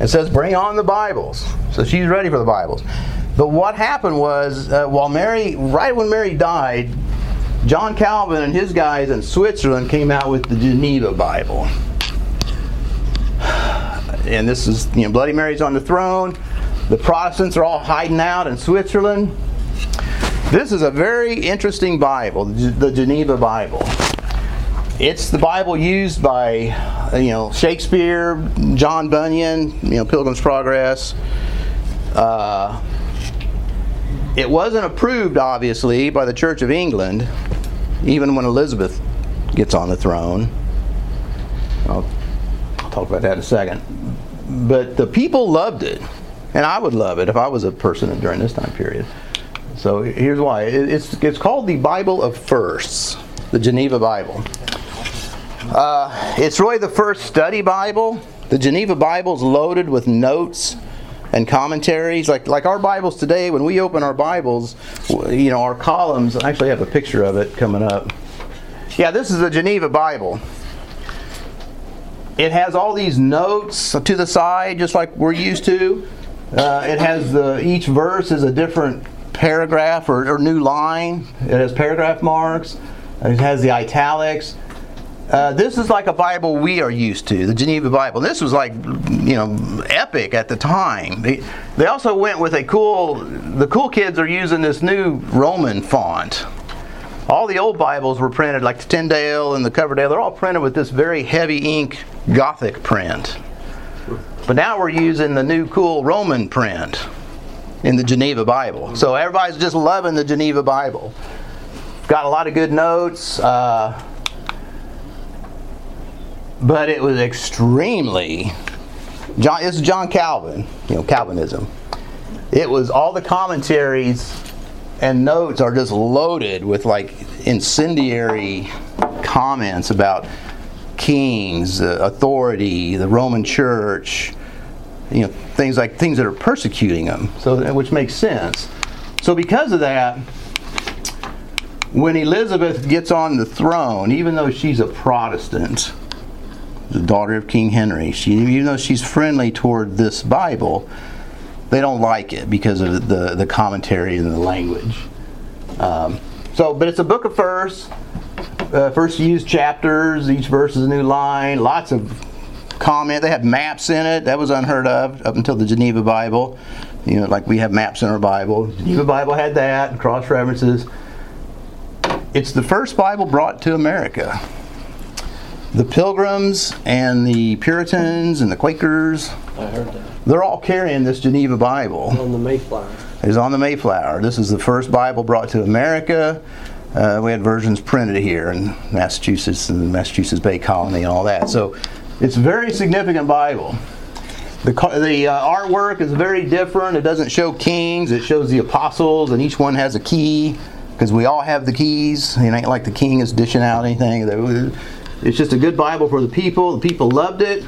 and says, "Bring on the Bibles." So she's ready for the Bibles. But what happened was, uh, while Mary, right when Mary died, John Calvin and his guys in Switzerland came out with the Geneva Bible. And this is, you know, Bloody Mary's on the throne. The Protestants are all hiding out in Switzerland. This is a very interesting Bible, the Geneva Bible. It's the Bible used by, you know, Shakespeare, John Bunyan, you know, Pilgrim's Progress. Uh, it wasn't approved, obviously, by the Church of England, even when Elizabeth gets on the throne. I'll, I'll talk about that in a second. But the people loved it, and I would love it if I was a person during this time period. So here's why. It's, it's called the Bible of Firsts, the Geneva Bible. Uh, it's really the first study Bible. The Geneva Bible is loaded with notes and commentaries. Like, like our Bibles today, when we open our Bibles, you know, our columns, I actually have a picture of it coming up. Yeah, this is the Geneva Bible. It has all these notes to the side, just like we're used to. Uh, it has the each verse is a different paragraph or, or, new line. It has paragraph marks. It has the italics. Uh, this is like a Bible we are used to, the Geneva Bible. This was like, you know, epic at the time. They, they also went with a cool. The cool kids are using this new Roman font. All the old Bibles were printed, like the Tyndale and the Coverdale. They're all printed with this very heavy ink Gothic print. But now we're using the new cool Roman print in the Geneva Bible. So everybody's just loving the Geneva Bible. Got a lot of good notes, uh, but it was extremely. John, this is John Calvin, you know, Calvinism. It was all the commentaries and notes are just loaded with like incendiary comments about kings, uh, authority, the Roman Church, you know things like things that are persecuting them so which makes sense so because of that when elizabeth gets on the throne even though she's a protestant the daughter of king henry she even though she's friendly toward this bible they don't like it because of the the commentary and the language um, so but it's a book of first uh, first used chapters each verse is a new line lots of comment. They had maps in it. That was unheard of up until the Geneva Bible. You know, like we have maps in our Bible. Geneva Bible had that, cross references. It's the first Bible brought to America. The Pilgrims and the Puritans and the Quakers, I heard that they're all carrying this Geneva Bible. on the Mayflower. It's on the Mayflower. This is the first Bible brought to America. Uh, we had versions printed here in Massachusetts and the Massachusetts Bay Colony and all that. So it's a very significant Bible. The, the uh, artwork is very different. It doesn't show kings, it shows the apostles, and each one has a key because we all have the keys. It ain't like the king is dishing out anything. It's just a good Bible for the people. The people loved it.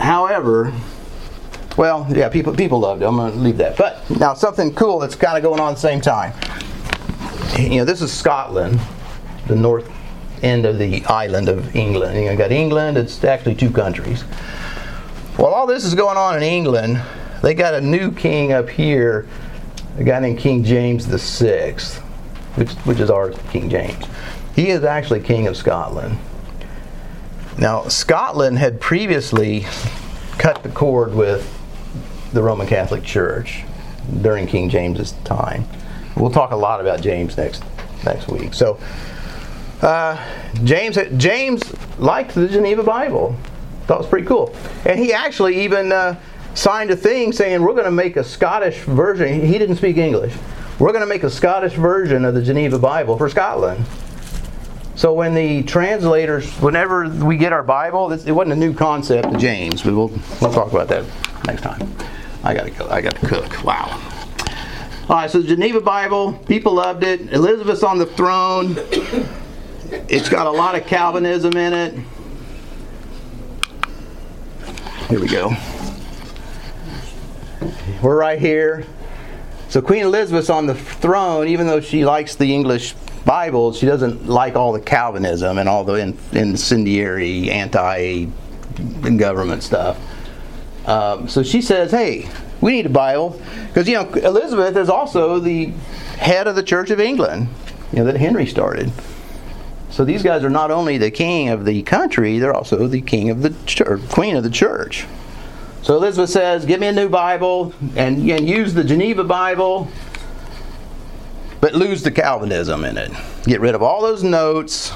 However, well, yeah, people people loved it. I'm going to leave that. But now something cool that's kind of going on at the same time. You know, this is Scotland, the north end of the island of England. You know, got England. It's actually two countries. While all this is going on in England, they got a new king up here, a guy named King James the Sixth, which which is our King James. He is actually king of Scotland. Now, Scotland had previously cut the cord with the Roman Catholic Church during King James's time. We'll talk a lot about James next next week. So, uh, James James liked the Geneva Bible. Thought it was pretty cool, and he actually even uh, signed a thing saying we're going to make a Scottish version. He didn't speak English. We're going to make a Scottish version of the Geneva Bible for Scotland. So when the translators, whenever we get our Bible, this, it wasn't a new concept to James, but we'll we'll talk about that next time. I gotta go. I gotta cook. Wow. All right. So the Geneva Bible, people loved it. Elizabeth's on the throne. It's got a lot of Calvinism in it. Here we go. We're right here. So Queen Elizabeth's on the throne, even though she likes the English Bible, she doesn't like all the Calvinism and all the incendiary anti-government stuff. Um, so she says, "Hey, we need a Bible because you know Elizabeth is also the head of the Church of England, you know that Henry started. So these guys are not only the king of the country, they're also the king of the church, queen of the church. So Elizabeth says, "Give me a new Bible and, and use the Geneva Bible." but lose the Calvinism in it. Get rid of all those notes.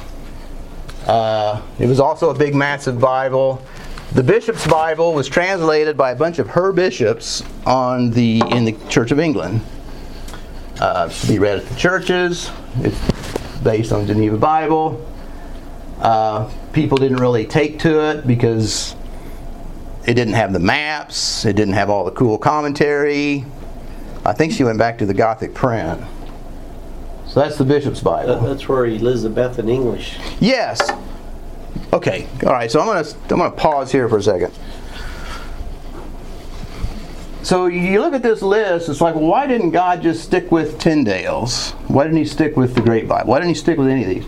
Uh, it was also a big, massive Bible. The bishop's Bible was translated by a bunch of her bishops on the in the Church of England. Uh, to be read at the churches. It's based on Geneva Bible. Uh, people didn't really take to it because it didn't have the maps. It didn't have all the cool commentary. I think she went back to the Gothic print. So that's the bishop's Bible. That- That's where Elizabeth in English. Yes. Okay. All right. So I'm gonna I'm gonna pause here for a second. So you look at this list. It's like, well, why didn't God just stick with Tyndale's? Why didn't He stick with the Great Bible? Why didn't He stick with any of these?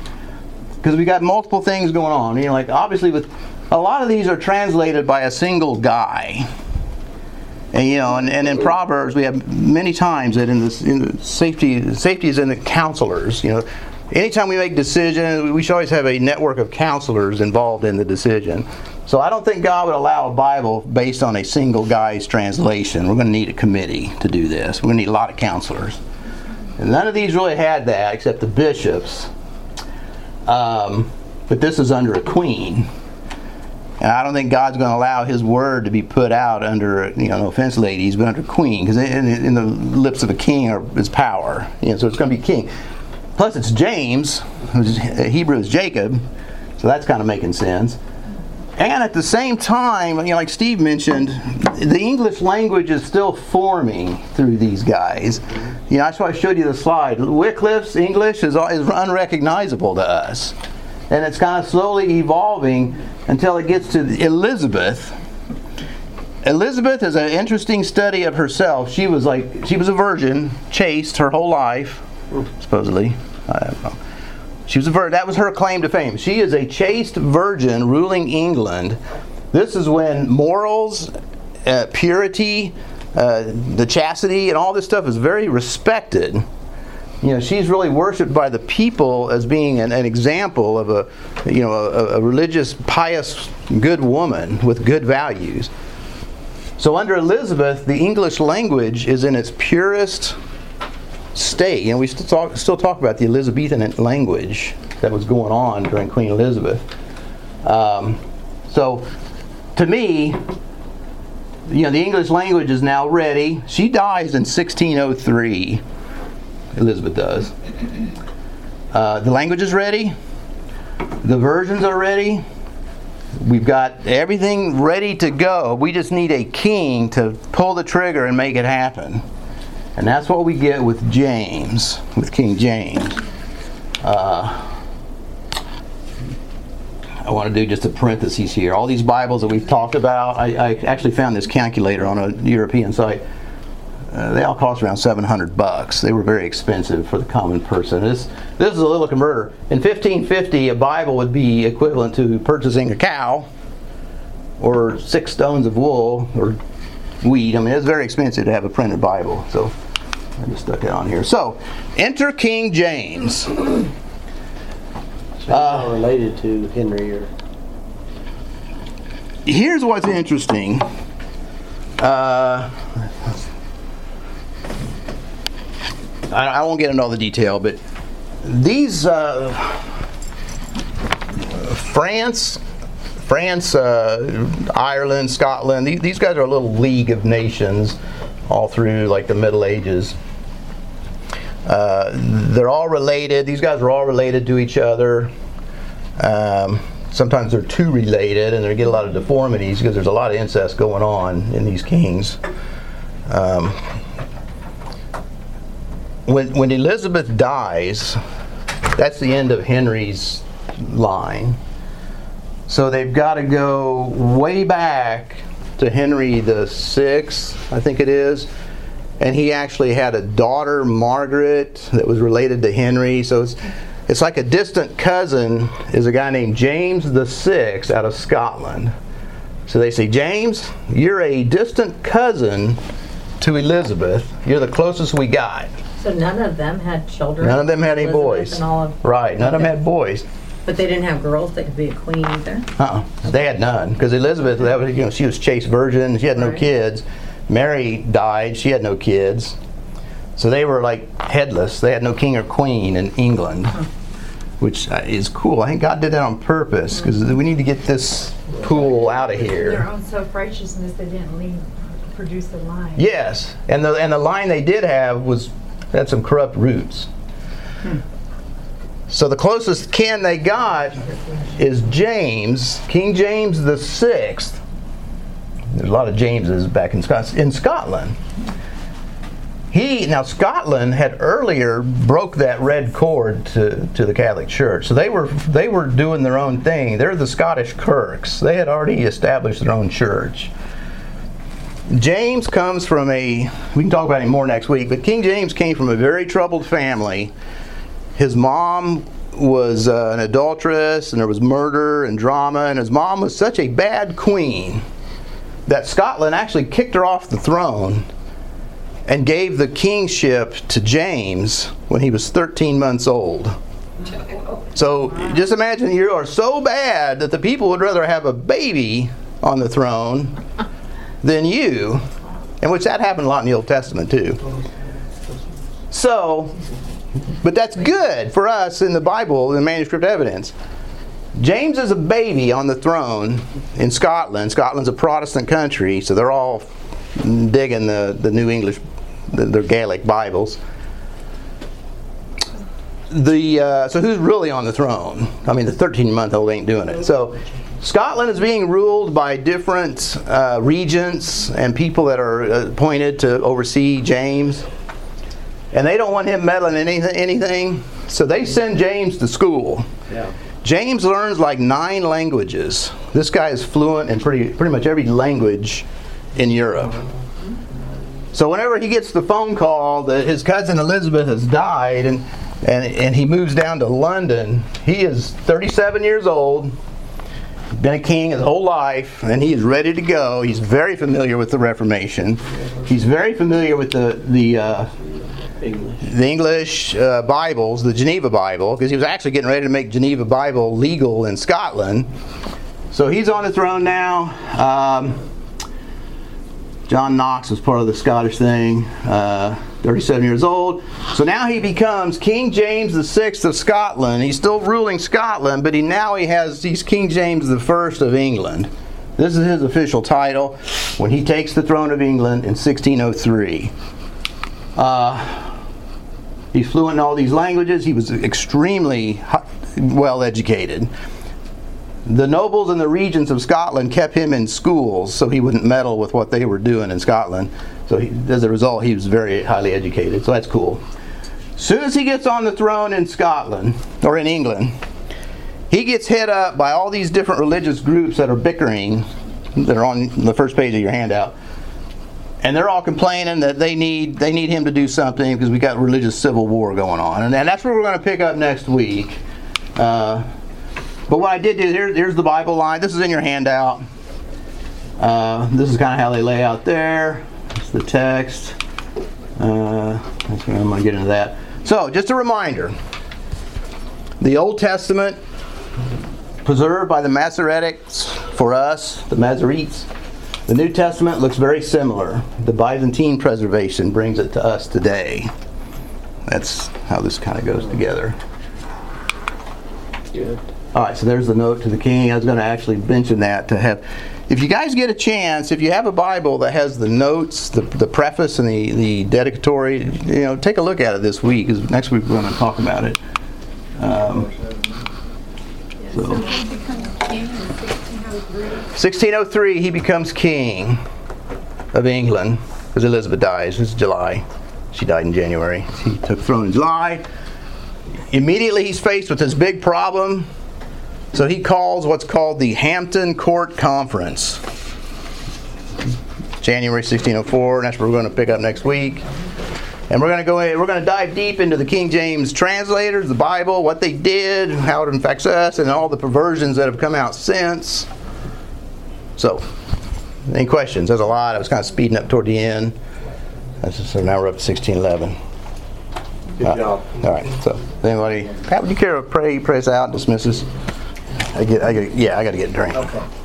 Because we got multiple things going on. You know, like obviously with a lot of these are translated by a single guy. And you know, and, and in Proverbs we have many times that in the, in safety safety is in the counselors. You know, anytime we make decisions, we should always have a network of counselors involved in the decision. So I don't think God would allow a Bible based on a single guy's translation. We're going to need a committee to do this. We're going to need a lot of counselors. And none of these really had that except the bishops. Um, but this is under a queen. And I don't think God's going to allow His word to be put out under, you know, no offense, ladies, but under queen, because in, in, the lips of a king are, is power. So it's going to be king. Plus, it's James, who's Hebrew is Jacob, so that's kind of making sense. And at the same time, you know, like Steve mentioned, the English language is still forming through these guys. You know, that's why I showed you the slide. Wycliffe's English is, is unrecognizable to us and it's kind of slowly evolving until it gets to Elizabeth. Elizabeth is an interesting study of herself. She was like she was a virgin, chaste her whole life, supposedly. I don't know. She was a virgin. That was her claim to fame. She is a chaste virgin ruling England. This is when morals, uh, purity, uh, the chastity, and all this stuff is very respected. You know, she's really worshipped by the people as being an, an example of a, you know, a, a religious, pious, good woman with good values. So under Elizabeth, the English language is in its purest state. You know, we still talk, still talk about the Elizabethan language that was going on during Queen Elizabeth. Um, so, to me, you know, the English language is now ready. She dies in 1603. Elizabeth does. Uh, the language is ready. The versions are ready. We've got everything ready to go. We just need a king to pull the trigger and make it happen. And that's what we get with James, with King James. Uh, I want to do just a parenthesis here. All these Bibles that we've talked about, I, I actually found this calculator on a European site. Uh, they all cost around 700 bucks. They were very expensive for the common person. This this is a little converter. In 1550, a Bible would be equivalent to purchasing a cow or six stones of wool or wheat. I mean, it's very expensive to have a printed Bible. So I just stuck it on here. So, enter King James. Uh, related to Henry or Here's what's interesting. Uh, I, I won't get into all the detail, but these uh, France, France, uh, Ireland, Scotland, these, these guys are a little league of nations all through like the Middle Ages. Uh, they're all related. These guys are all related to each other. Um, sometimes they're too related, and they get a lot of deformities because there's a lot of incest going on in these kings. Um, when when Elizabeth dies, that's the end of Henry's line. So they've got to go way back to Henry the Sixth, I think it is, and he actually had a daughter, Margaret, that was related to Henry. So it's it's like a distant cousin is a guy named James the Sixth out of Scotland. So they say, James, you're a distant cousin to Elizabeth. You're the closest we got. So none of them had children? None of them had any Elizabeth boys. and all of- Right, none of them had boys. But they didn't have girls that could be a queen either? Uh-uh. They had none because Elizabeth, that was, you know, she was chaste virgin. She had no Right. kids. Mary died. She had no kids. So they were like headless. They had no king or queen in England, which uh, is cool. I think God did that on purpose because we need to get this pool out of Their here. own self-righteousness, they didn't leave, produce the line. Yes, and the and the line they did have was had some corrupt roots. Hmm. So the closest kin they got is James, King James the Sixth. There's a lot of Jameses back in Scot- in Scotland. He now Scotland had earlier broke that red cord to, to the Catholic Church, so they were they were doing their own thing. They're the Scottish Kirks. They had already established their own church. James comes from a, we can talk about him more next week, but King James came from a very troubled family. His mom was uh, an adulteress, and there was murder and drama, and his mom was such a bad queen that Scotland actually kicked her off the throne and gave the kingship to James when he was 13 months old. So just imagine you are so bad that the people would rather have a baby on the throne than you, and which that happened a lot in the Old Testament too. So, but that's good for us in the Bible, the manuscript evidence. James is a baby on the throne in Scotland. Scotland's a Protestant country, so they're all digging the, the New English, the, their Gaelic Bibles. The uh, so who's really on the throne? I mean, the 13-month-old ain't doing it. So Scotland is being ruled by different uh, regents and people that are appointed to oversee James, and they don't want him meddling in anything. anything so they send James to school. yeah. James learns like nine languages. This guy is fluent in pretty pretty much every language in Europe. So whenever he gets the phone call that his cousin Elizabeth has died and and, and he moves down to London, he is 37 years old, been a king his whole life, and he is ready to go. He's very familiar with the Reformation. He's very familiar with the the uh, English. the English uh, Bibles, the Geneva Bible, because he was actually getting ready to make Geneva Bible legal in Scotland. So he's on the throne now. Um, John Knox was part of the Scottish thing, uh, 37 years old. So now he becomes King James VI of Scotland. He's still ruling Scotland, but he now he has he's King James I of England. This is his official title when he takes the throne of England in 1603. Uh, he's fluent in all these languages. He was extremely well educated. The nobles and the regents of Scotland kept him in schools so he wouldn't meddle with what they were doing in Scotland. So he, as a result, he was very highly educated. So that's cool. Soon as he gets on the throne in Scotland or in England, he gets hit up by all these different religious groups that are bickering, that are on the first page of your handout, and they're all complaining that they need they need him to do something because we got religious civil war going on, and, and that's what we're going to pick up next week. Uh, but what I did do here, here's the Bible line. This is in your handout. Uh, this is kind of how they lay out there. The text. Uh, I'm going to get into that. So, just a reminder: the Old Testament preserved by the Masoretics for us, the Masoretes. The New Testament looks very similar. The Byzantine preservation brings it to us today. That's how this kind of goes together. Good. All right, so there's the note to the king. I was going to actually mention that to have. If you guys get a chance, if you have a Bible that has the notes, the, the preface, and the, the dedicatory, you know, take a look at it this week. Because next week we're going to talk about it. Um, so. So he becomes 1603. 1603, he becomes king of England because Elizabeth dies. It's July. She died in January. He took the throne in July. Immediately, he's faced with this big problem. So he calls what's called the Hampton Court Conference. January 1604, and that's what we're going to pick up next week. And we're going to go in, we're going to dive deep into the King James translators, the Bible, what they did, how it affects us, and all the perversions that have come out since. So, any questions? There's a lot. I was kind of speeding up toward the end. Just, so now we're up to 1611. Good Uh, job. All right. So, anybody? Pat, would you care to pray, pray us out, dismiss us? I get, I get, yeah, I got to get a drink. Okay.